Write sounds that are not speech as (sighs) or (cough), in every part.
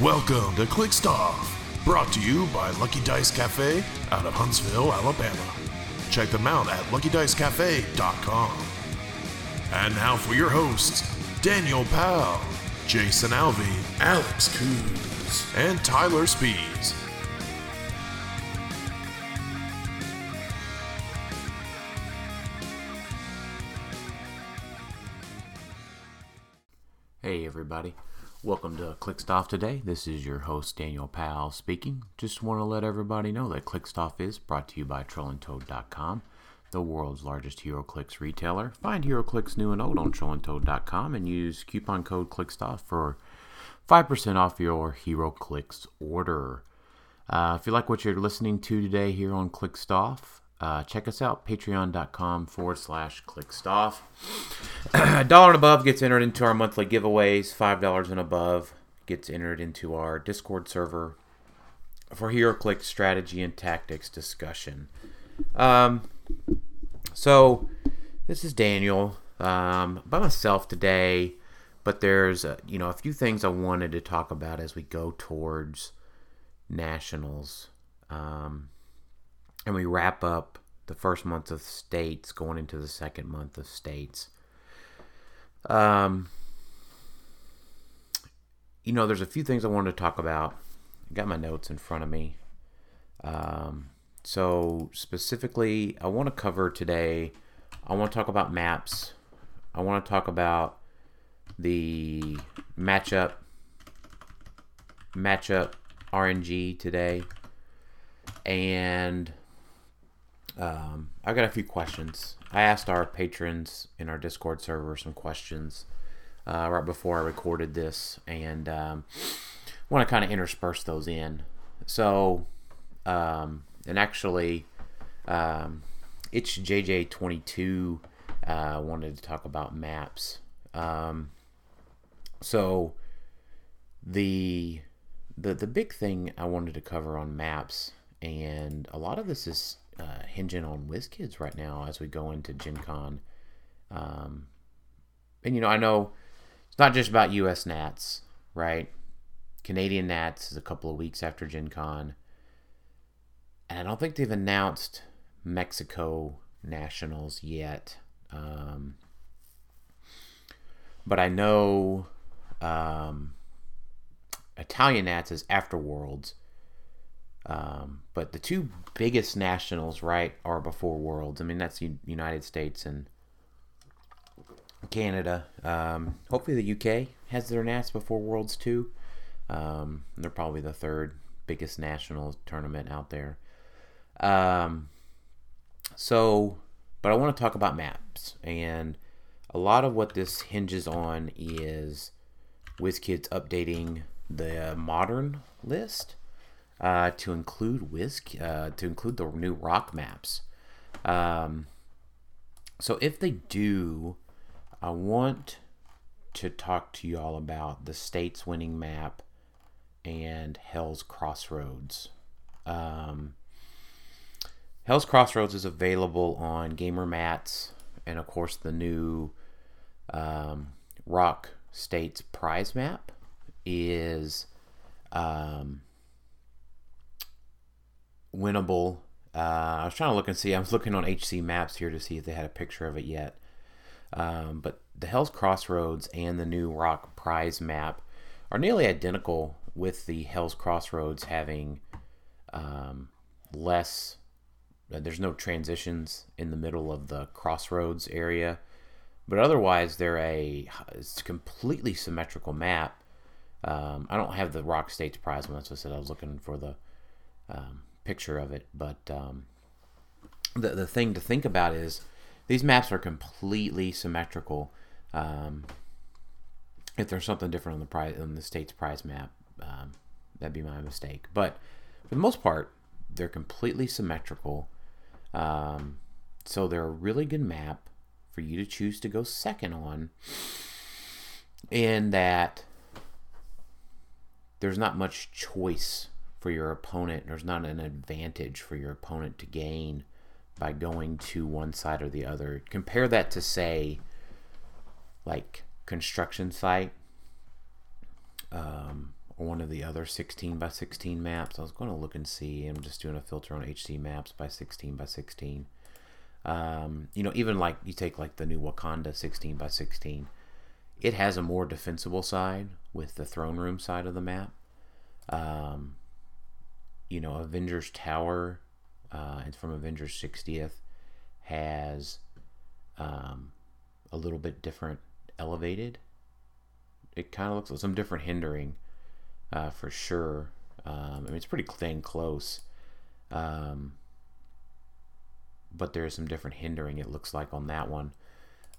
Welcome to Click brought to you by Lucky Dice Cafe out of Huntsville, Alabama. Check them out at luckydicecafé.com. And now for your hosts, Daniel Powell, Jason Alvey, Alex Coos, and Tyler Spees. Hey everybody, welcome to Clixed Off today. This is your host Daniel Powell speaking. Just want to let everybody know that Clixed Off is brought to you by TrollandToad.com, the world's largest HeroClix retailer. Find HeroClix new and old on TrollandToad.com and use coupon code Clixed Off for 5% off your HeroClix order. Uh, if you like what you're listening to today here on Clixed Off, uh, check us out, patreon.com forward slash clixedoff. (clears throat) A dollar and above gets entered into our monthly giveaways. $5 and above gets entered into our Discord server for HeroClix strategy and tactics discussion. Um, so, this is Daniel um, by myself today, but there's a, you know a few things I wanted to talk about as we go towards nationals. Um, and we wrap up the first month of states going into the second month of states. Um, you know, there's a few things I wanted to talk about. I got my notes in front of me. Um, so specifically, I want to cover today. I want to talk about maps. I want to talk about the matchup matchup RNG today, and um, I got a few questions. I asked our patrons in our Discord server some questions uh, right before I recorded this, and um, want to kind of intersperse those in. So, um, and actually, um, it's JJ22 uh, wanted to talk about maps. Um, so, the the the big thing I wanted to cover on maps, and a lot of this is uh, hinging on WizKids right now as we go into Gen Con. Um, and, you know, I know it's not just about US Nats, right? Canadian Nats is a couple of weeks after Gen Con. And I don't think they've announced Mexico Nationals yet. Um, but I know um, Italian Nats is after Worlds. Um, but the two biggest nationals, right, are before Worlds. I mean, that's the United States and Canada. Um, hopefully, the UK has their Nats before Worlds too. Um, they're probably the third biggest national tournament out there. Um, so, but I want to talk about maps, and a lot of what this hinges on is WizKids updating the modern list uh, to include Whisk, uh, to include the new rock maps. Um, so if they do, I want to talk to you all about the state's winning map and Hell's Crossroads. Um, Hell's Crossroads is available on Gamer Mats and of course the new um, Rock States prize map is um, winnable. Uh, I was trying to look and see. I was looking on HC Maps here to see if they had a picture of it yet. Um, but the Hell's Crossroads and the new Rock Prize map are nearly identical, with the Hell's Crossroads having um, less. Uh, there's no transitions in the middle of the crossroads area, but otherwise they're a it's a completely symmetrical map. Um, I don't have the Rock States prize one. What I said I was looking for the um, picture of it. But um, the the thing to think about is these maps are completely symmetrical. Um, if there's something different on the prize on the state's prize map, um, that'd be my mistake. But for the most part, they're completely symmetrical. Um, so they're a really good map for you to choose to go second on. In that there's not much choice for your opponent. There's not an advantage for your opponent to gain by going to one side or the other. Compare that to, say, like construction site um, or one of the other 16 by 16 maps. I was going to look and see. I'm just doing a filter on HC maps by 16 by 16. Um, you know, even like you take like the new Wakanda 16 by 16, it has a more defensible side with the throne room side of the map. Um, you know, Avengers Tower, uh, it's from Avengers 60th, has um, a little bit different elevated. It kind of looks like some different hindering uh, for sure. Um, I mean, it's pretty dang close. Um, but there's some different hindering, it looks like, on that one.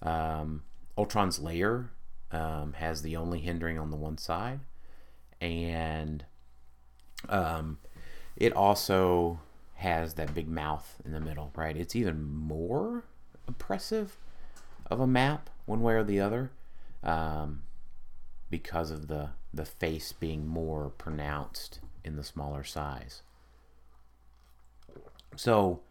Um, Ultron's layer um, has the only hindering on the one side. And um, it also has that big mouth in the middle, right? It's even more oppressive of a map, one way or the other, um, because of the the face being more pronounced in the smaller size. So,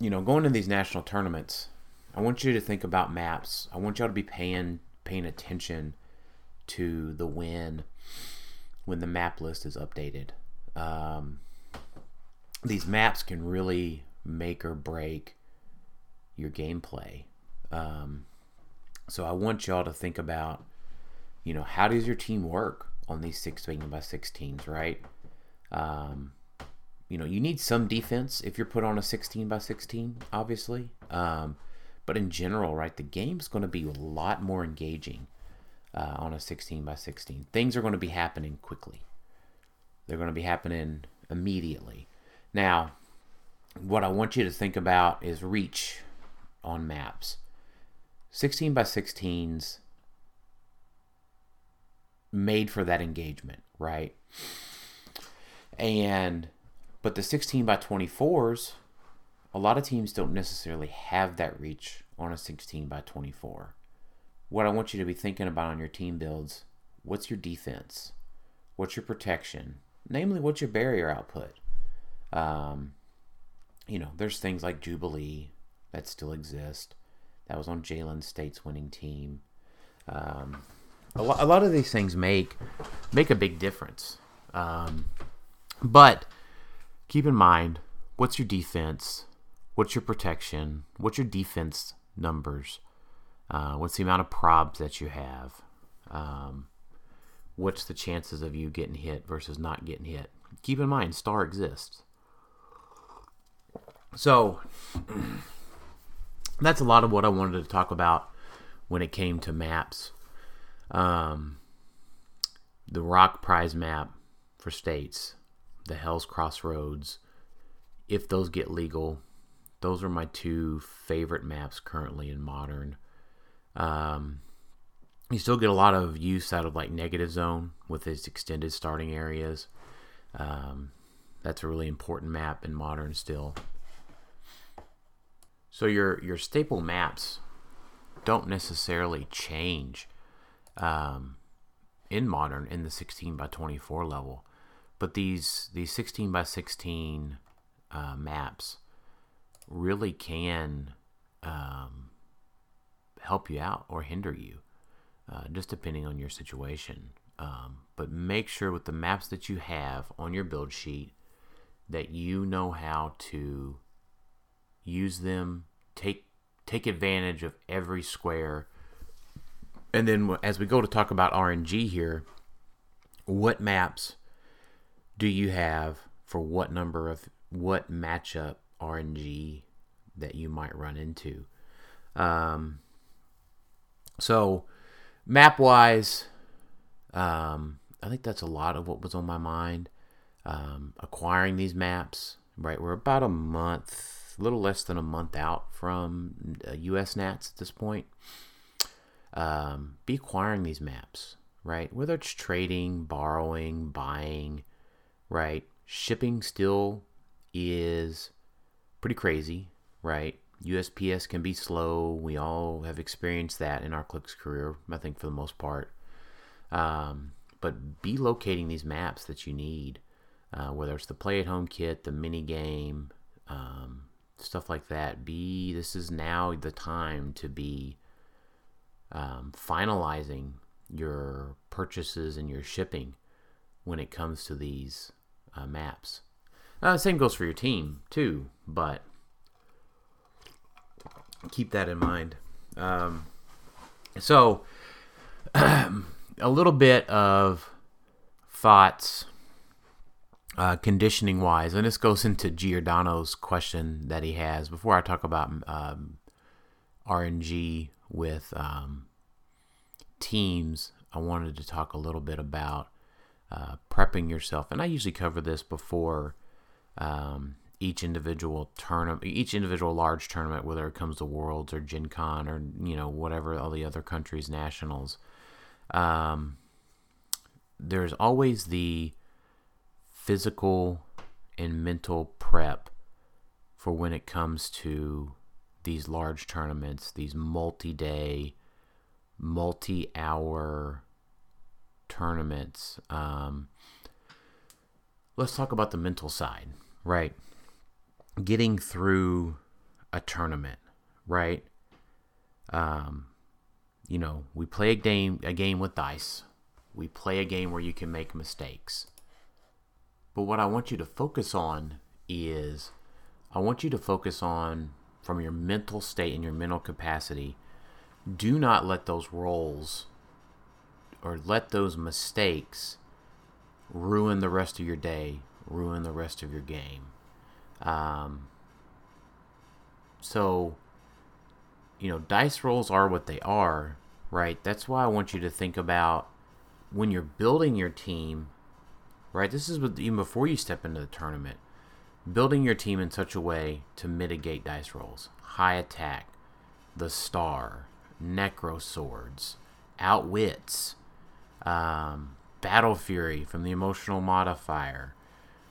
you know, going to these national tournaments, I want you to think about maps. I want y'all to be paying paying attention to the win when the map list is updated. Um, these maps can really make or break your gameplay. Um, so I want y'all to think about, you know, how does your team work on these 16 by 16s, right? Um, you know, you need some defense if you're put on a 16 by 16, obviously. Um, but in general, right, the game's going to be a lot more engaging uh, on a 16 by 16. Things are going to be happening quickly. They're going to be happening immediately. Now, what I want you to think about is reach on maps. 16 by 16s made for that engagement, right? And but the 16 by 24s, a lot of teams don't necessarily have that reach on a 16 by 24. What I want you to be thinking about on your team builds, what's your defense? What's your protection? Namely, what's your barrier output? Um, you know, there's things like Jubilee that still exist. That was on Jalen State's winning team. Um, a, lo- a, lot of these things make make a big difference. Um, but keep in mind, what's your defense? What's your protection? What's your defense numbers? Uh, what's the amount of probs that you have? Um, what's the chances of you getting hit versus not getting hit? Keep in mind, star exists. So (clears throat) that's a lot of what I wanted to talk about when it came to maps. Um, the Rock Prize map for states, the Hell's Crossroads, if those get legal, those are my two favorite maps currently in modern. Um, you still get a lot of use out of like negative zone with its extended starting areas. Um, that's a really important map in modern still. So your your staple maps don't necessarily change um, in modern in the 16 by 24 level, but these these 16 by 16 uh, maps really can um, help you out or hinder you, uh, just depending on your situation. Um, but make sure with the maps that you have on your build sheet that you know how to use them, take take advantage of every square. And then as we go to talk about RNG here, what maps do you have for what number of what matchup RNG that you might run into? Um, so map wise, um, I think that's a lot of what was on my mind. Um, acquiring these maps, right? We're about a month a little less than a month out from uh, US Nats at this point. Um, be acquiring these maps, right? Whether it's trading, borrowing, buying, right? Shipping still is pretty crazy, right? USPS can be slow. We all have experienced that in our Clix career, I think, for the most part. Um, but be locating these maps that you need, uh, whether it's the play at home kit, the mini game, um, stuff like that. Be this is now the time to be um, finalizing your purchases and your shipping when it comes to these uh, maps. Uh, same goes for your team too, but keep that in mind. Um, so, (clears throat) a little bit of thoughts, uh, conditioning wise, and this goes into Giordano's question that he has before I talk about um, RNG with um, teams. I wanted to talk a little bit about uh, prepping yourself, and I usually cover this before um, each individual tournament, each individual large tournament, whether it comes to Worlds or Gen Con or you know whatever all the other countries' nationals. Um, there's always the physical and mental prep for when it comes to these large tournaments, these multi-day, multi-hour tournaments. Um, let's talk about the mental side, right? getting through a tournament, right? Um, you know, we play a game a game with dice. We play a game where you can make mistakes. But what I want you to focus on is I want you to focus on from your mental state and your mental capacity. Do not let those rolls or let those mistakes ruin the rest of your day, ruin the rest of your game. Um, so, you know, dice rolls are what they are, right? That's why I want you to think about when you're building your team, right? This is even before you step into the tournament, building your team in such a way to mitigate dice rolls. High attack, the star, necro swords, outwits, um, battle fury from the emotional modifier,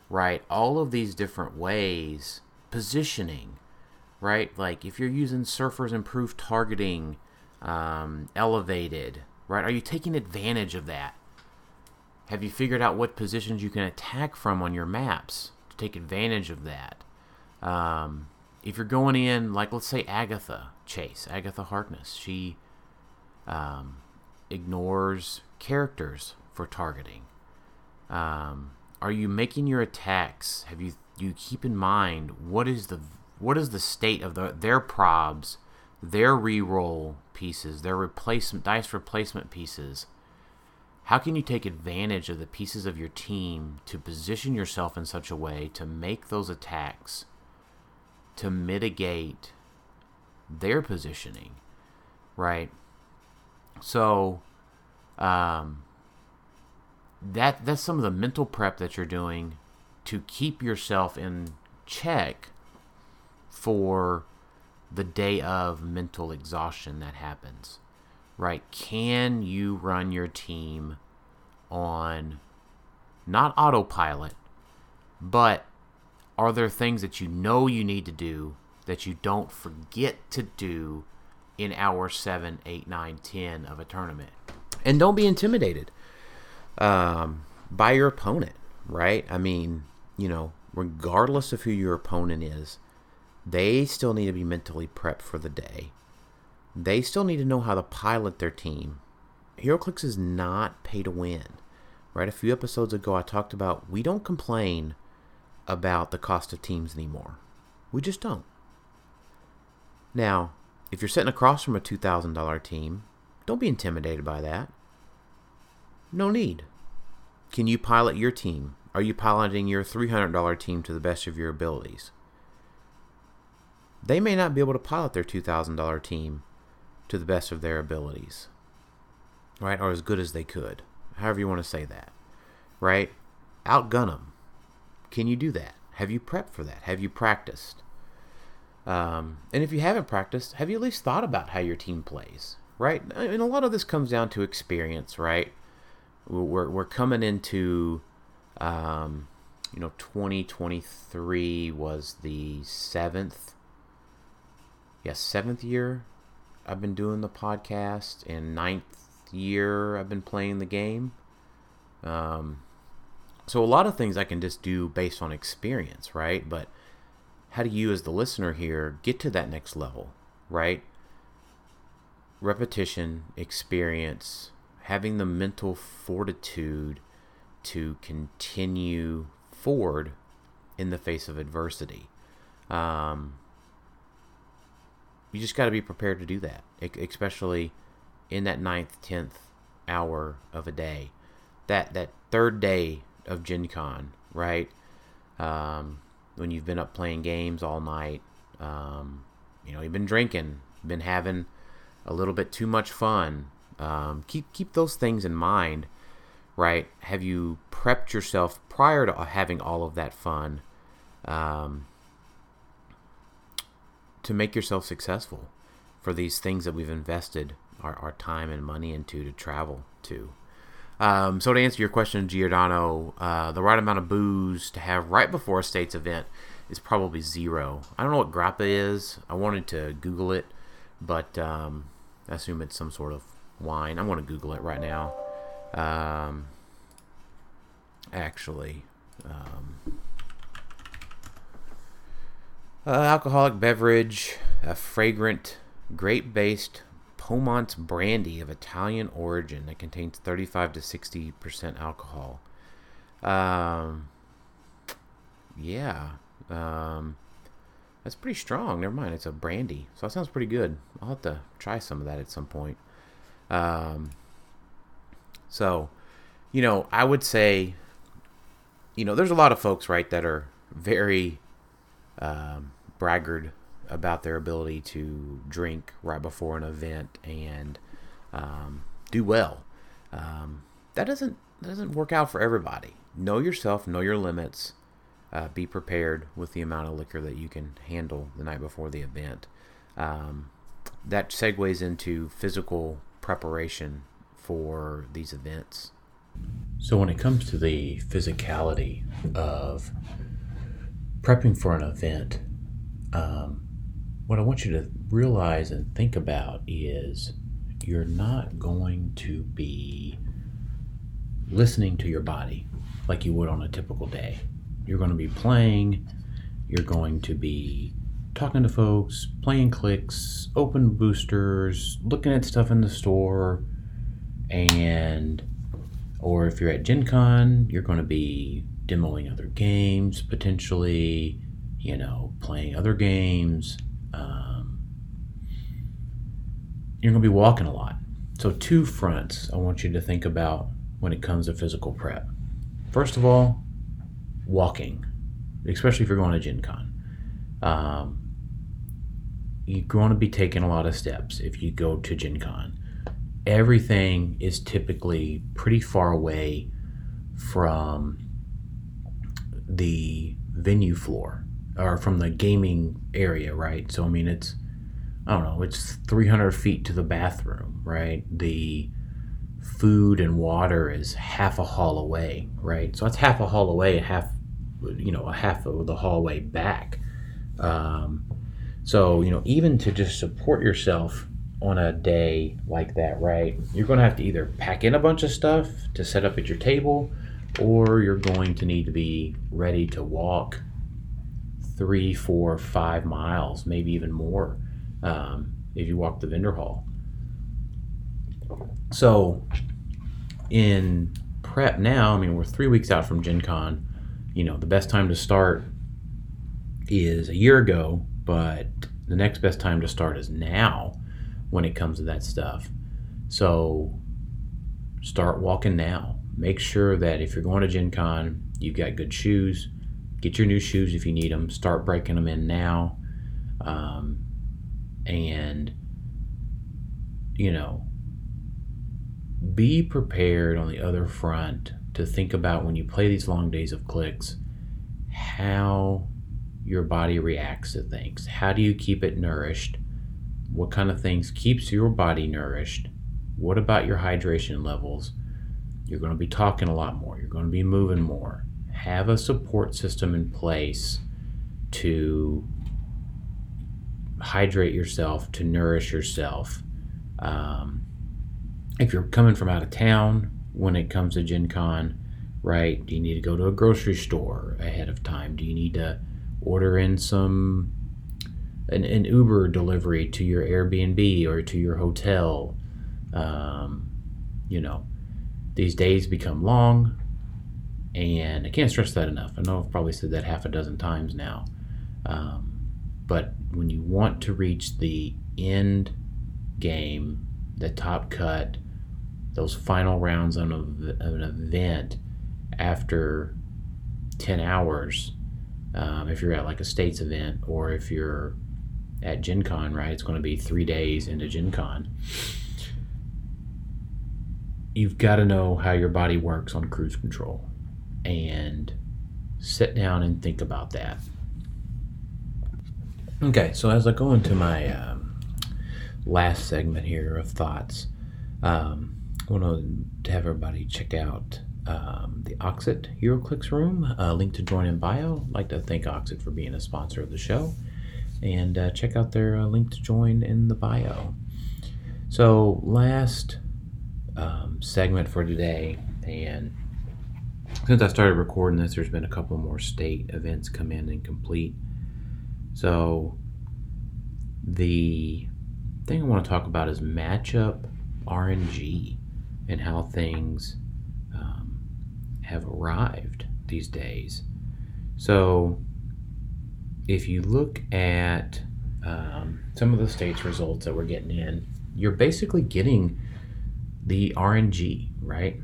right? All of these different ways, positioning, right? Like if you're using Surfer's improved targeting, um, elevated, right? Are you taking advantage of that? Have you figured out what positions you can attack from on your maps to take advantage of that? Um, if you're going in, like let's say Agatha Chase, Agatha Harkness, she um, ignores characters for targeting. Um, are you making your attacks? Have you you keep in mind what is the what is the state of the, their probs, their reroll pieces, their replacement dice replacement pieces? How can you take advantage of the pieces of your team to position yourself in such a way to make those attacks to mitigate their positioning, right? So, um, that that's some of the mental prep that you're doing to keep yourself in check for the day of mental exhaustion that happens right can you run your team on not autopilot but are there things that you know you need to do that you don't forget to do in hour 7 8 9 10 of a tournament and don't be intimidated um, by your opponent, right? I mean, you know, regardless of who your opponent is, they still need to be mentally prepped for the day. They still need to know how to pilot their team. HeroClix is not pay to win, right? A few episodes ago, I talked about we don't complain about the cost of teams anymore. We just don't. Now, if you're sitting across from a $2,000 team, don't be intimidated by that. No need. Can you pilot your team? Are you piloting your $300 team to the best of your abilities? They may not be able to pilot their $2,000 team to the best of their abilities, right? Or as good as they could, however you want to say that, right? Outgun them. Can you do that? Have you prepped for that? Have you practiced? Um, and if you haven't practiced, have you at least thought about how your team plays, right? And a lot of this comes down to experience, right? we're we're coming into um, you know 2023 was the seventh yes seventh year I've been doing the podcast and ninth year I've been playing the game. Um, so a lot of things I can just do based on experience right? But how do you as the listener here get to that next level right? Repetition experience having the mental fortitude to continue forward in the face of adversity. Um, you just got to be prepared to do that, especially in that ninth, tenth hour of a day. That that third day of Gen Con, right? Um, when you've been up playing games all night, um, you know, you've been drinking, been having a little bit too much fun. Um, keep keep those things in mind, right? Have you prepped yourself prior to having all of that fun um, to make yourself successful for these things that we've invested our, our time and money into to travel to? Um, so to answer your question, Giordano, uh, the right amount of booze to have right before a state's event is probably zero. I don't know what grappa is. I wanted to Google it, but um, I assume it's some sort of wine. I'm going to Google it right now. Um, actually, um, uh, alcoholic beverage, a fragrant, grape-based pomace brandy of Italian origin that contains 35 to 60 percent alcohol. Um, yeah, um, that's pretty strong. Never mind, it's a brandy, so that sounds pretty good. I'll have to try some of that at some point. Um, so, you know, I would say, you know, there's a lot of folks, right, that are very um, braggart about their ability to drink right before an event and um, do well. Um, that doesn't that doesn't work out for everybody. Know yourself, know your limits. Uh, be prepared with the amount of liquor that you can handle the night before the event. Um, that segues into physical preparation for these events. So, when it comes to the physicality of prepping for an event, um, what I want you to realize and think about is you're not going to be listening to your body like you would on a typical day. You're going to be playing, you're going to be talking to folks, playing clicks, open boosters, looking at stuff in the store, and or if you're at Gen Con, you're going to be demoing other games potentially, you know, playing other games, um, you're going to be walking a lot. So, two fronts I want you to think about when it comes to physical prep. First of all, walking, especially if you're going to Gen Con. Um, you're going to be taking a lot of steps if you go to Gen Con. Everything is typically pretty far away from the venue floor or from the gaming area, right? So I mean, it's I don't know, it's 300 feet to the bathroom, right? The food and water is half a hall away, right? So that's half a hall away, half you know, a half of the hallway back. Um, so you know, even to just support yourself on a day like that, right? You're going to have to either pack in a bunch of stuff to set up at your table, or you're going to need to be ready to walk three, four, five miles, maybe even more, um, if you walk the vendor hall. So, in prep now, I mean, we're three weeks out from Gen Con. You know, the best time to start is a year ago, but the next best time to start is now when it comes to that stuff. So, start walking now. Make sure that if you're going to Gen Con, you've got good shoes, get your new shoes if you need them. Start breaking them in now. Um, and, you know, be prepared on the other front to think about when you play these long days of clicks how your body reacts to things. How do you keep it nourished? What kind of things keeps your body nourished? What about your hydration levels? You're going to be talking a lot more. You're going to be moving more have a support system in place to hydrate yourself, to nourish yourself. Um, if you're coming from out of town when it comes to Gen Con, right? Do you need to go to a grocery store ahead of time? Do you need to order in some an, an Uber delivery to your Airbnb or to your hotel? Um, you know, these days become long And I can't stress that enough. I know I've probably said that half a dozen times now. Um, but when you want to reach the end game, the top cut, those final rounds of an event after 10 hours, um, if you're at like a states event or if you're at Gen Con, right? It's going to be three days into Gen Con. You've got to know how your body works on cruise control and sit down and think about that. Okay, so as I go into my um, last segment here of thoughts, um, I want to have everybody check out um, the Auxxit HeroClix room. Uh, link to join in bio. Like to thank Auxxit for being a sponsor of the show. And uh, check out their uh, link to join in the bio. So, last um, segment for today, and since I started recording this, there's been a couple more state events come in and complete. So, the thing I want to talk about is matchup RNG and how things have arrived these days. So, if you look at um, some of the states' results that we're getting in, you're basically getting the RNG, right?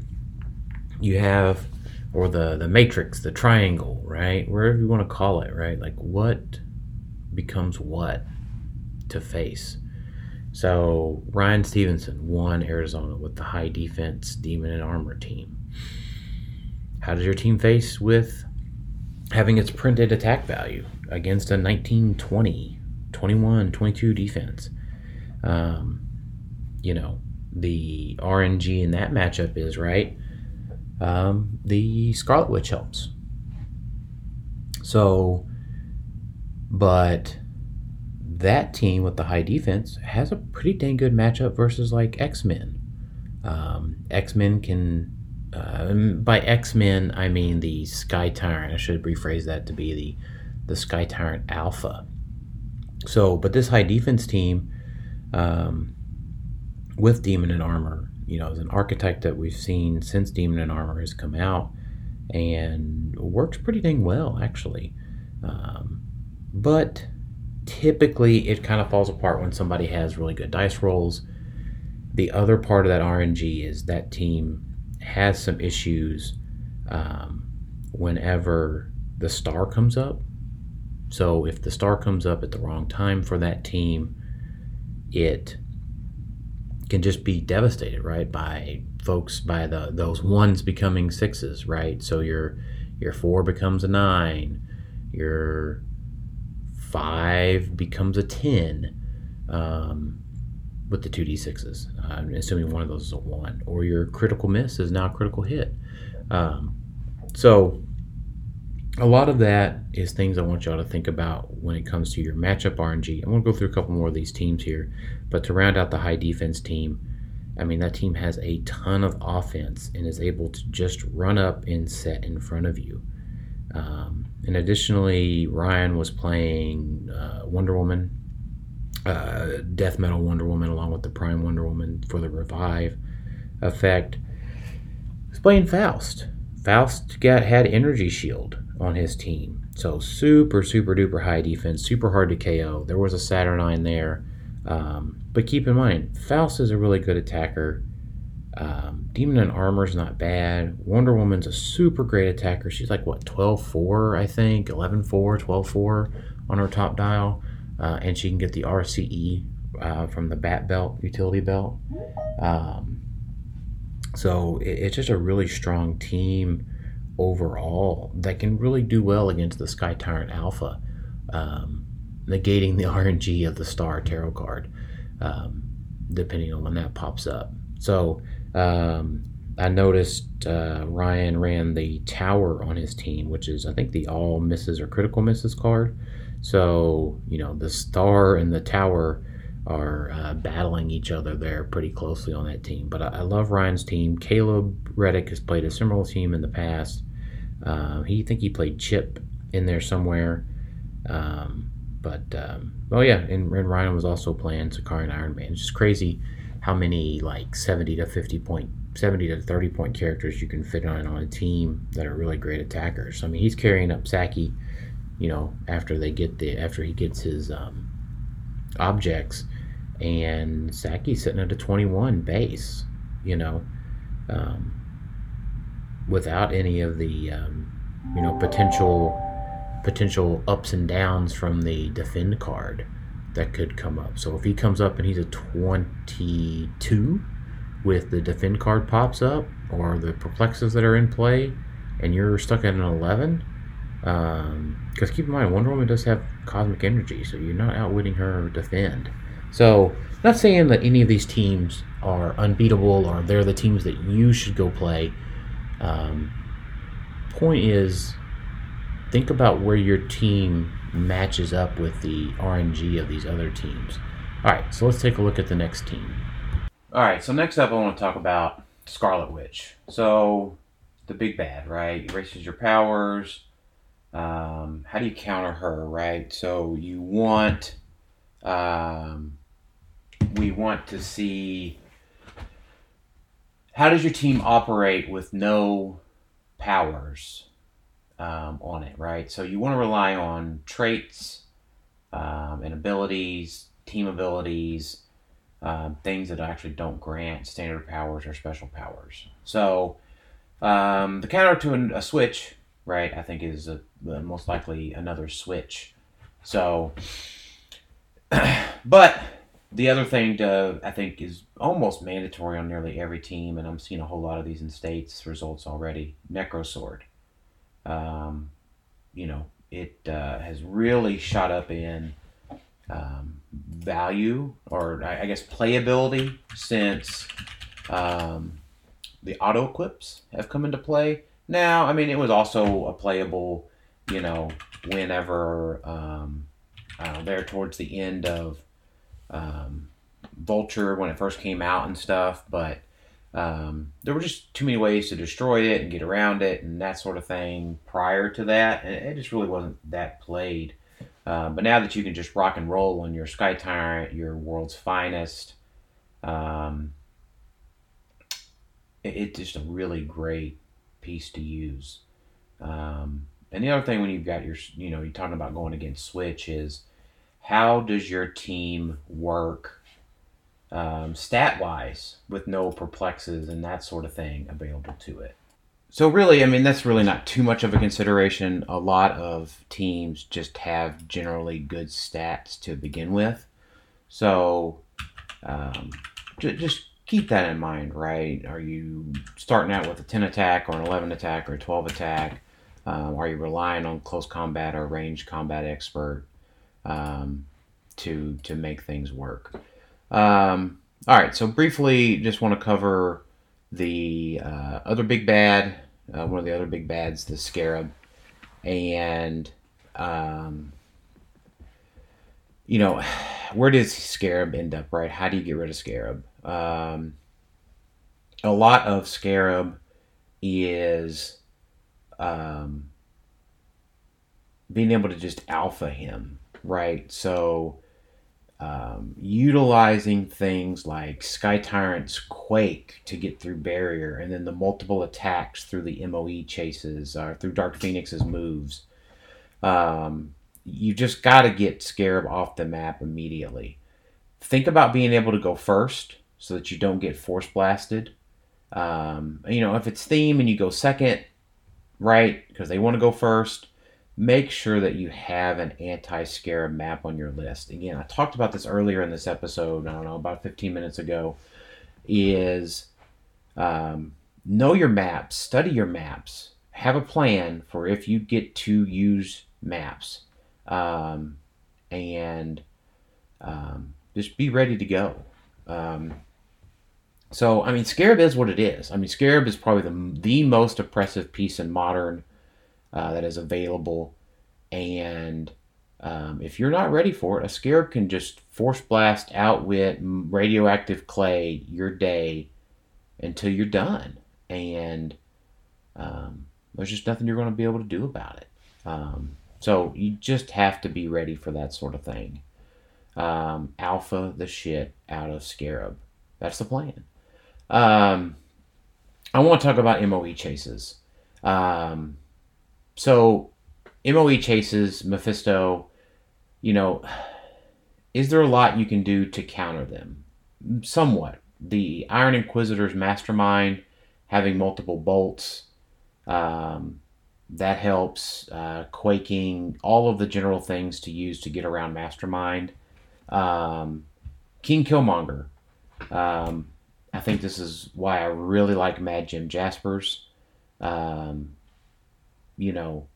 You have, or the the matrix, the triangle, right? Wherever you want to call it, right? Like what becomes what to face. So Ryan Stevenson won Arizona with the high defense demon and armor team. How does your team face with having its printed attack value against a 1920, 21, 22 defense? Um, you know, the RNG in that matchup is right. Um, the Scarlet Witch helps. So, but that team with the high defense has a pretty dang good matchup versus like X Men. Um, X Men can uh, by X Men, I mean the Sky Tyrant. I should rephrase that to be the the Sky Tyrant Alpha. So, but this high defense team um, with Demon and Armor, you know, is an architect that we've seen since Demon and Armor has come out and works pretty dang well, actually. Um, but typically, it kind of falls apart when somebody has really good dice rolls. The other part of that RNG is that team has some issues um, whenever the star comes up. So if the star comes up at the wrong time for that team, it can just be devastated, right? By folks by the those ones becoming sixes, right? So your your four becomes a nine, your five becomes a ten. Um, with the 2d6s, uh, assuming one of those is a 1. Or your critical miss is now a critical hit. Um, so, a lot of that is things I want y'all to think about when it comes to your matchup RNG. I'm to go through a couple more of these teams here. But to round out the high defense team, I mean, that team has a ton of offense and is able to just run up and set in front of you. Um, and additionally, Ryan was playing uh, Wonder Woman uh, death metal Wonder Woman along with the Prime Wonder Woman for the revive effect. He's playing Faust. Faust got had energy shield on his team. So super, super duper high defense, super hard to KO. There was a Saturnyne there. Um, but keep in mind, Faust is a really good attacker. Um, Demon and Armor is not bad. Wonder Woman's a super great attacker. She's like, what, 12 4, I think? 11 4, 12 4 on her top dial uh, and she can get the RCE uh, from the Bat Belt utility belt. Um, so it, it's just a really strong team overall that can really do well against the Sky Tyrant Alpha, um, negating the (laughs) RNG of the Star Tarot card, um, depending on when that pops up. So um, I noticed uh, Ryan ran the Tower on his team, which is I think the all misses or critical misses card. So, you know, the star and the tower are uh, battling each other there pretty closely on that team. But I, I, love Ryan's team. Caleb Reddick has played a similar team in the past. Uh, he think he played Chip in there somewhere. Um, but um, oh yeah, and, and, Ryan was also playing Sakari and Iron Man. It's just crazy how many like 70 to 50 point 70 to 30 point characters you can fit on on a team that are really great attackers. I mean, he's carrying up Saki, you know, after they get the after he gets his um, objects, and Saki's sitting at a 21 base, you know, um, without any of the um, you know potential potential ups and downs from the defend card that could come up. So if he comes up and he's a 22 with the defend card pops up or the perplexes that are in play and you're stuck at an 11 because um, keep in mind wonder woman does have cosmic energy so you're not outwitting her defend so not saying that any of these teams are unbeatable or they're the teams that you should go play um, point is think about where your team matches up with the rng of these other teams all right so let's take a look at the next team all right, so next up, I want to talk about Scarlet Witch. So, the big bad, right? Erases your powers. Um, how do you counter her, right? So, you want, um, we want to see how does your team operate with no powers um, on it, right? So, you want to rely on traits um, and abilities, team abilities um, things that actually don't grant standard powers or special powers. So um, the counter to an, a switch, right, I think is a, most likely another switch. So, (clears throat) but the other thing to, I think is almost mandatory on nearly every team, and I'm seeing a whole lot of these in states results already. Necrosword. Um, you know, it uh, has really shot up in um, value or I guess playability since um, the auto equips have come into play. Now, I mean, it was also a playable, you know, whenever um, know, there towards the end of um, Vulture when it first came out and stuff, but um, there were just too many ways to destroy it and get around it and that sort of thing prior to that, and it just really wasn't that played. Uh, but now that you can just rock and roll on your Sky Tyrant, your world's finest, um, it, it's just a really great piece to use. Um, and the other thing when you've got your, you know, you're talking about going against Switch is how does your team work um, stat wise with no perplexes and that sort of thing available to it? So really, I mean, that's really not too much of a consideration. A lot of teams just have generally good stats to begin with, so um, just keep that in mind, right? Are you starting out with a 10 attack or an 11 attack or a 12 attack? Um, are you relying on close combat or range combat expert um, to to make things work? Um, all right, so briefly, just want to cover the uh, other big bad uh, one of the other big bads, the Scarab, and um, you know, where does Scarab end up? Right? How do you get rid of Scarab? Um, a lot of Scarab is um, being able to just alpha him, right? So um, utilizing things like Sky Tyrant's Quake to get through barrier, and then the multiple attacks through the MOE chases, or uh, through Dark Phoenix's moves. Um, you just got to get Scarab off the map immediately. Think about being able to go first so that you don't get force blasted. Um, you know, if it's theme and you go second, right, because they want to go first, make sure that you have an anti-scarab map on your list. Again, I talked about this earlier in this episode, I don't know, about 15 minutes ago, is um, know your maps, study your maps, have a plan for if you get to use maps, um, and um, just be ready to go. Um, so, I mean, Scarab is what it is. I mean, Scarab is probably the, the most oppressive piece in modern uh, that is available. And um, if you're not ready for it, a scarab can just force blast, outwit, radioactive clay your day until you're done. And um, there's just nothing you're going to be able to do about it. Um, so you just have to be ready for that sort of thing. Um, alpha the shit out of Scarab. That's the plan. Um, I want to talk about MOE chases. Um, so, MOE chases, Mephisto, you know, is there a lot you can do to counter them? Somewhat. The Iron Inquisitor's mastermind, having multiple bolts, um, that helps. Uh, quaking, all of the general things to use to get around Mastermind. Um, King Killmonger. Um, I think this is why I really like Mad Jim Jaspers. Um, you know,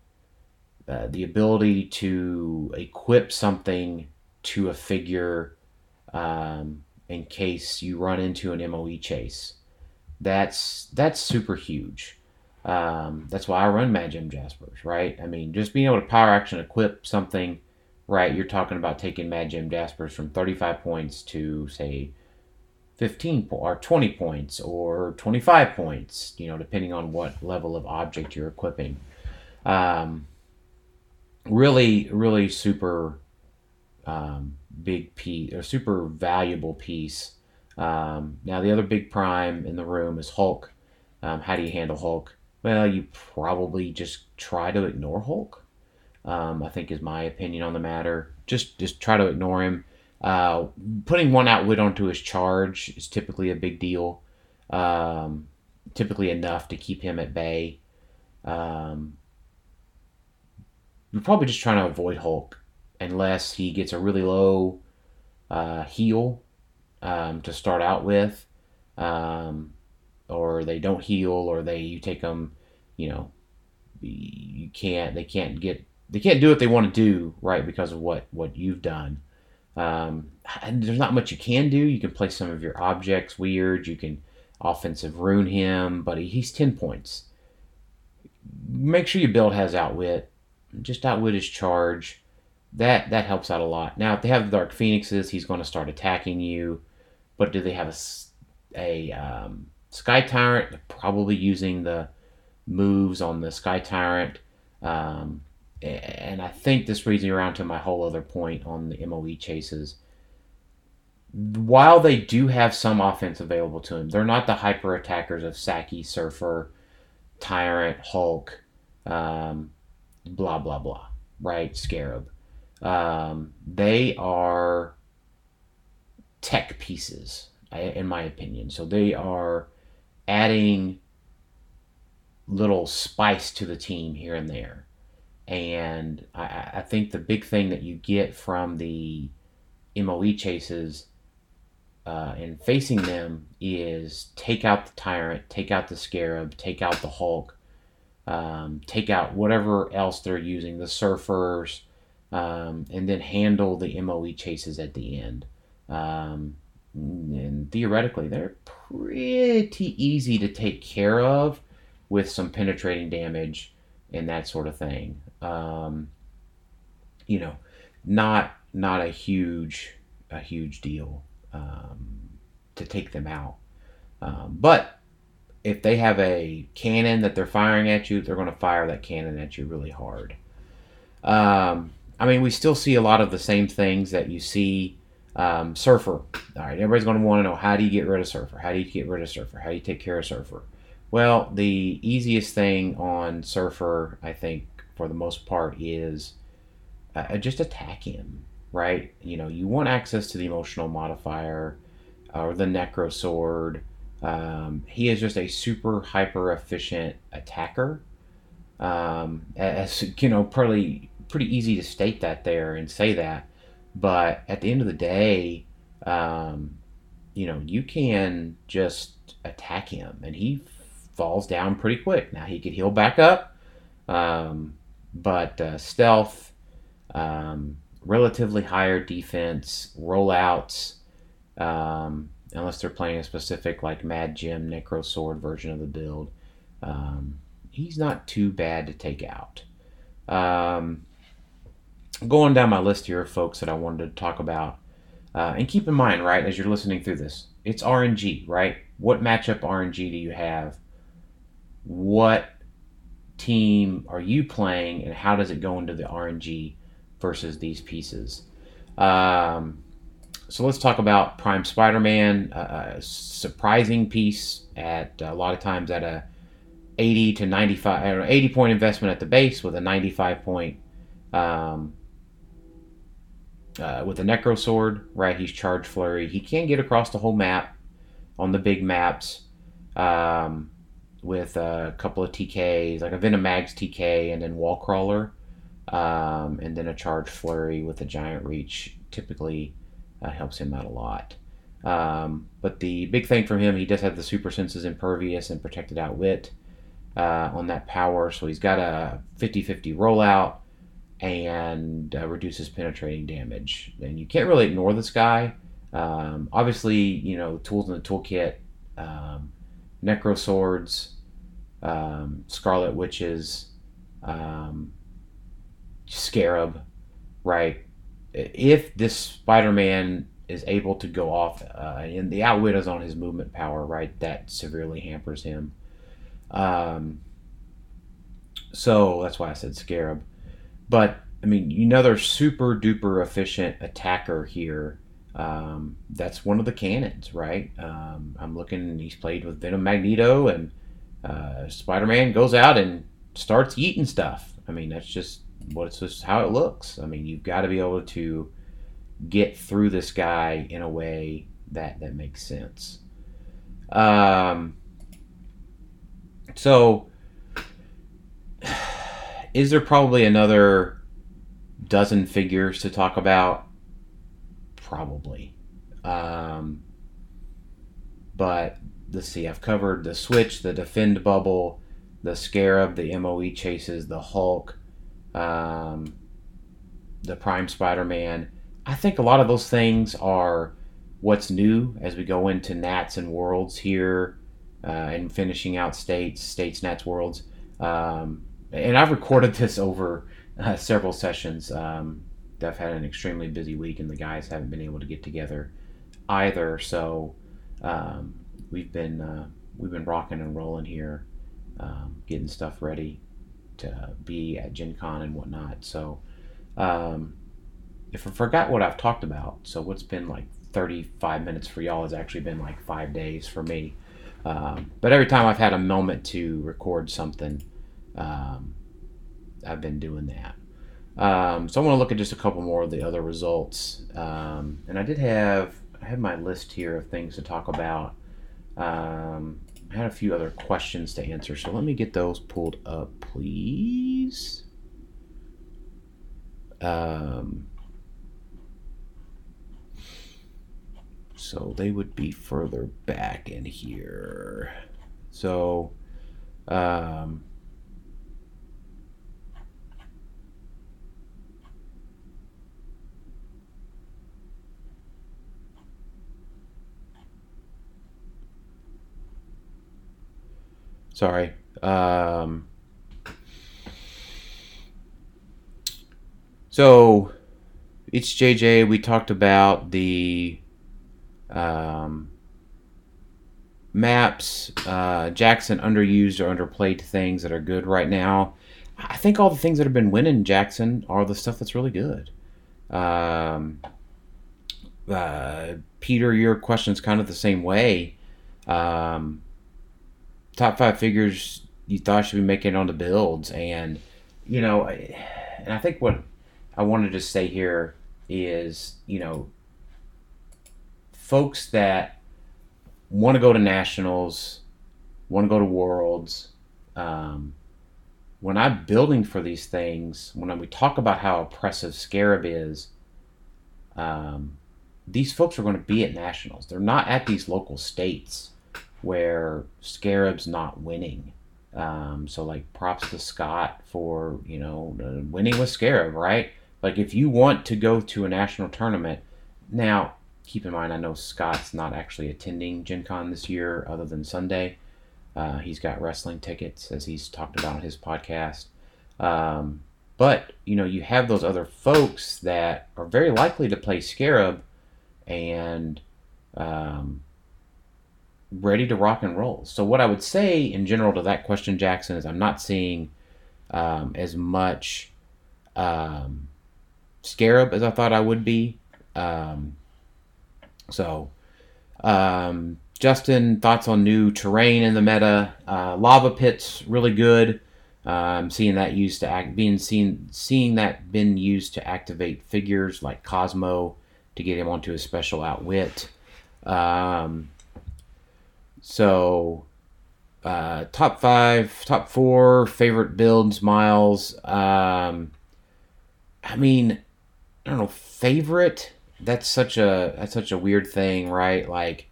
uh, the ability to equip something to a figure um, in case you run into an MOE chase. That's that's super huge. Um, that's why I run Mad Jim Jaspers, right? I mean, just being able to power action equip something, right? You're talking about taking Mad Jim Jaspers from 35 points to say 15 po- or 20 points or 25 points, you know, depending on what level of object you're equipping. Um, really, really super um, big piece or super valuable piece. Um, now, the other big prime in the room is Hulk. Um, how do you handle Hulk? Well, you probably just try to ignore Hulk. Um, I think is my opinion on the matter. Just just try to ignore him. Uh, putting one outwit onto his charge is typically a big deal. Um, typically enough to keep him at bay. Um, you're probably just trying to avoid Hulk unless he gets a really low uh, heal um, to start out with, um, or they don't heal, or they you take them, you know, you can't they can't get they can't do what they want to do right because of what what you've done. Um, there's not much you can do. You can play some of your objects weird. You can offensive rune him, but he's ten points. Make sure your build has outwit. Just outwit his charge. That that helps out a lot. Now, if they have the Dark Phoenixes, he's going to start attacking you. But do they have a a um, Sky Tyrant? Probably using the moves on the Sky Tyrant. Um, and I think this brings me around to my whole other point on the MOE chases. While they do have some offense available to them, they're not the hyper attackers of Saki, Surfer, Tyrant, Hulk, um, blah blah blah, right? Scarab. Um, they are tech pieces, in my opinion. So they are adding little spice to the team here and there. And I, I think the big thing that you get from the MOE chases uh, and facing them is take out the tyrant, take out the scarab, take out the Hulk, um, take out whatever else they're using, the surfers, um, and then handle the MOE chases at the end. Um, and theoretically, they're pretty easy to take care of with some penetrating damage and that sort of thing. Um, you know, not not a huge a huge deal um, to take them out. Um, but if they have a cannon that they're firing at you, they're going to fire that cannon at you really hard. Um, I mean, we still see a lot of the same things that you see. Um, Surfer. All right, everybody's going to want to know how do you get rid of Surfer? How do you get rid of Surfer? How do you take care of Surfer? Well, the easiest thing on Surfer, I think, for the most part, is uh, just attack him, right? You know, you want access to the emotional modifier or the Necro Sword. Um, he is just a super hyper efficient attacker. Um, as you know, probably pretty easy to state that there and say that, but at the end of the day, um, you know, you can just attack him and he falls down pretty quick. Now he could heal back up, um, but uh, stealth, um, relatively higher defense, rollouts, um, unless they're playing a specific like Mad Jim Necro Sword version of the build. Um, he's not too bad to take out. Um, going down my list here folks that I wanted to talk about. Uh, and keep in mind, right, as you're listening through this, it's RNG, right? What matchup RNG do you have? What team are you playing, and how does it go into the RNG versus these pieces? Um, so let's talk about Prime Spider-Man, a, surprising piece at a lot of times at a 80 to 95, 80 point investment at the base with a 95 point um, uh, with a Necro Sword, right? He's Charge Flurry. He can get across the whole map on the big maps um, with a couple of TKs, like a Venom Mags TK and then Wall Crawler, um, and then a Charge Flurry with a Giant Reach typically uh, helps him out a lot. Um, but the big thing for him, he does have the Super Senses Impervious and Protected Outwit uh, on that power, so he's got a 50 50 rollout and uh, reduces penetrating damage. And you can't really ignore this guy. Um, obviously, you know, tools in the toolkit, um, Necro Swords, um, Scarlet Witches, um, Scarab, right? If this Spider Man is able to go off, uh, and the outwit is on his movement power, right, that severely hampers him. Um, so that's why I said Scarab. But I mean, another super duper efficient attacker here. Um, that's one of the cannons, right? Um, I'm looking. He's played with Venom Magneto, and uh, Spider-Man goes out and starts eating stuff. I mean, that's just what it's just how it looks. I mean, you've got to be able to get through this guy in a way that that makes sense. Um, so (sighs) is there probably another dozen figures to talk about? Probably. Um, but let's see, I've covered the Switch, the Defend Bubble, the Scarab, the MOE Chases, the Hulk, um, the Prime Spider Man. I think a lot of those things are what's new as we go into Nats and Worlds here uh, and finishing out states, states, Nats, Worlds. Um, and I've recorded this over uh, several sessions. Um, I've had an extremely busy week, and the guys haven't been able to get together either. So um, we've been uh, we've been rocking and rolling here, um, getting stuff ready to be at Gen Con and whatnot. So um, if I forgot what I've talked about, so what's been like 35 minutes for y'all has actually been like five days for me. Um, but every time I've had a moment to record something, um, I've been doing that. Um, so I want to look at just a couple more of the other results. Um, and I did have I have my list here of things to talk about. Um, I had a few other questions to answer, so let me get those pulled up, please. Um, so they would be further back in here. So, um, sorry. Um, so it's JJ. We talked about the um, maps. Uh, Jackson underused or underplayed things that are good right now. I think all the things that have been winning Jackson are the stuff that's really good. Um, uh, Peter, your question's kind of the same way. Um, top five figures you thought should be making on the builds, and you know, and I think what I wanted to say here is, you know, folks that want to go to nationals, want to go to worlds. Um, when I'm building for these things, when we talk about how oppressive Scarab is, um, these folks are going to be at nationals. They're not at these local states where Scarab's not winning. Um, so like props to Scott for you know winning with Scarab, right? Like if you want to go to a national tournament, now keep in mind I know Scott's not actually attending Gen Con this year, other than Sunday. Uh, he's got wrestling tickets, as he's talked about on his podcast. Um, but you know you have those other folks that are very likely to play Scarab, and um, ready to rock and roll. So what I would say in general to that question, Jackson, is I'm not seeing um, as much um, scarab as I thought I would be. Um, So, um, Justin, thoughts on new terrain in the meta? Uh, lava pits, really good. Um, seeing that used to act, being seen, seeing that been used to activate figures like Cosmo to get him onto a special outwit. Um, so, uh, top five, top four favorite builds, Miles. Um, I mean, I don't know, favorite. That's such a that's such a weird thing, right? Like,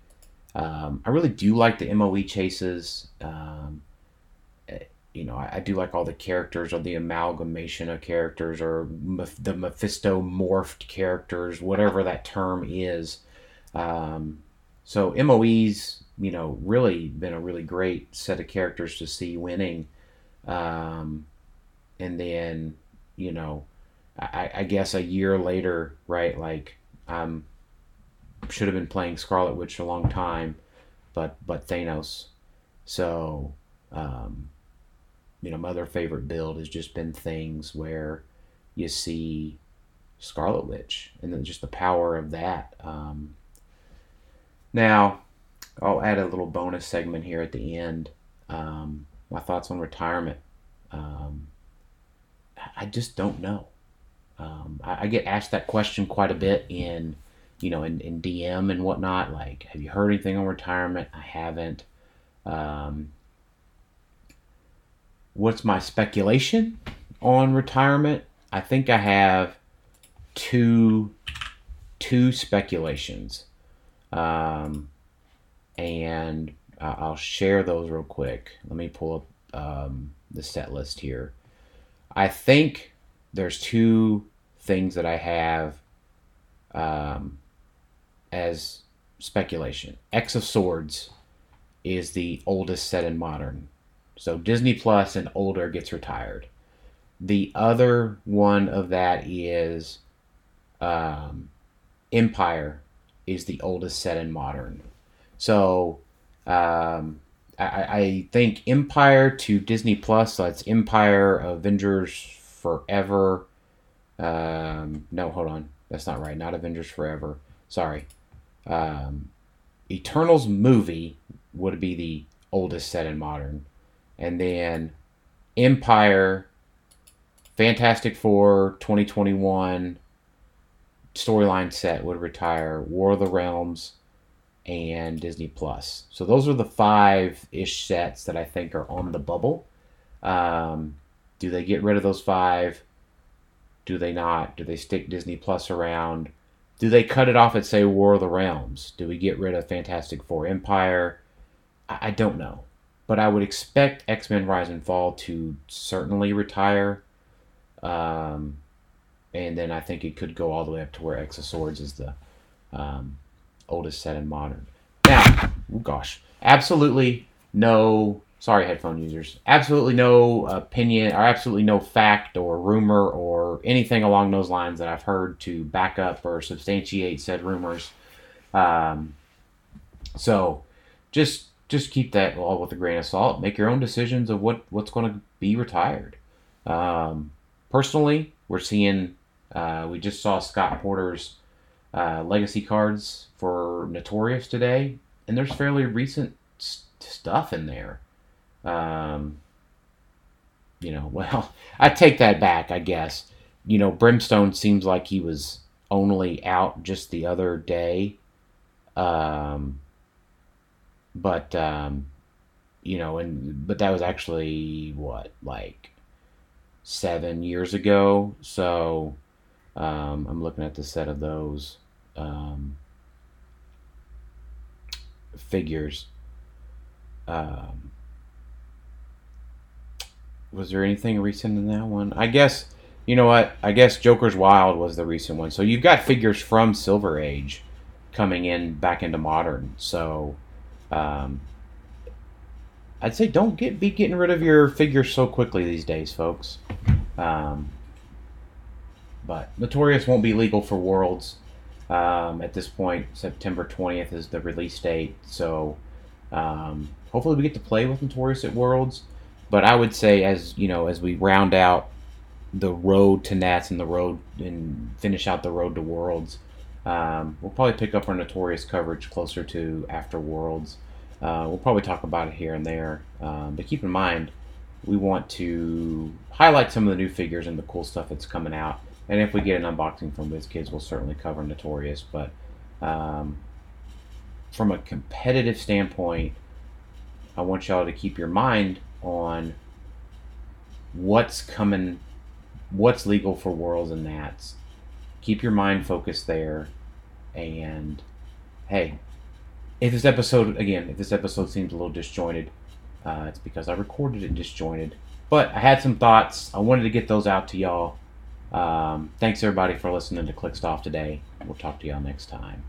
um, I really do like the MOE chases. Um, you know, I, I, do like all the characters or the amalgamation of characters or the Mephisto morphed characters, whatever that term is. Um, so MOE's, you know, really been a really great set of characters to see winning. Um, and then, you know, I, I guess a year later, right? Like, um, should have been playing Scarlet Witch a long time, but but Thanos. So, um, you know, my other favorite build has just been things where you see Scarlet Witch and then just the power of that. Um, now, I'll add a little bonus segment here at the end. Um, my thoughts on retirement. Um, I just don't know. Um, I, I, get asked that question quite a bit in, you know, in, in DM and whatnot. Like, have you heard anything on retirement? I haven't. Um, what's my speculation on retirement? I think I have two two speculations, um, and I'll share those real quick. Let me pull up um, the set list here. I think there's two things that I have um, as speculation. X of Swords is the oldest set in modern. So Disney Plus and older gets retired. The other one of that is um, Empire is the oldest set in modern. So um, I, I, think Empire to Disney Plus, so that's Empire, Avengers Forever. Um, no, hold on. That's not right. Not Avengers Forever. Sorry. Um, Eternals movie would be the oldest set in modern and then Empire, Fantastic Four, 2021 storyline set would retire, War of the Realms, and Disney Plus. So those are the five ish sets that I think are on the bubble. Um, do they get rid of those five? Do they not? Do they stick Disney Plus around? Do they cut it off at say War of the Realms? Do we get rid of Fantastic Four Empire? I, I don't know but I would expect X Men Rise and Fall to certainly retire. Um, and then I think it could go all the way up to where X of Swords is the um, oldest set in modern. Now, oh gosh, absolutely no. Sorry, headphone users. Absolutely no opinion, or absolutely no fact, or rumor, or anything along those lines that I've heard to back up or substantiate said rumors. Um, so, just just keep that all with a grain of salt. Make your own decisions of what what's going to be retired. Um, personally, we're seeing. Uh, we just saw Scott Porter's uh, legacy cards for Notorious today, and there's fairly recent st- stuff in there. Um, you know, (laughs) well, I take that back. I guess you know Brimstone seems like he was only out just the other day. Um, but um, you know, and but that was actually what like seven years ago. So um, I'm looking at the set of those um, figures. Um, was there anything recent in that one? I guess you know what? I guess Joker's Wild was the recent one. So you've got figures from Silver Age coming in back into modern. So um, I'd say don't get be getting rid of your figures so quickly these days, folks. Um, but Notorious won't be legal for Worlds um, at this point. September 20th is the release date, so um, hopefully we get to play with Notorious at Worlds. But I would say, as you know, as we round out the road to Nats and the road and finish out the road to Worlds, Um, we'll probably pick up our Notorious coverage closer to After Worlds. Uh, we'll probably talk about it here and there. Um, but keep in mind, we want to highlight some of the new figures and the cool stuff that's coming out. And if we get an unboxing from WizKids, we'll certainly cover Notorious. But um, from a competitive standpoint, I want y'all to keep your mind on what's coming, what's legal for Worlds and Nats. Keep your mind focused there. And hey, if this episode, again, if this episode seems a little disjointed, uh, it's because I recorded it disjointed. But I had some thoughts. I wanted to get those out to y'all. Um, thanks everybody for listening to Clixed Off today. We'll talk to y'all next time.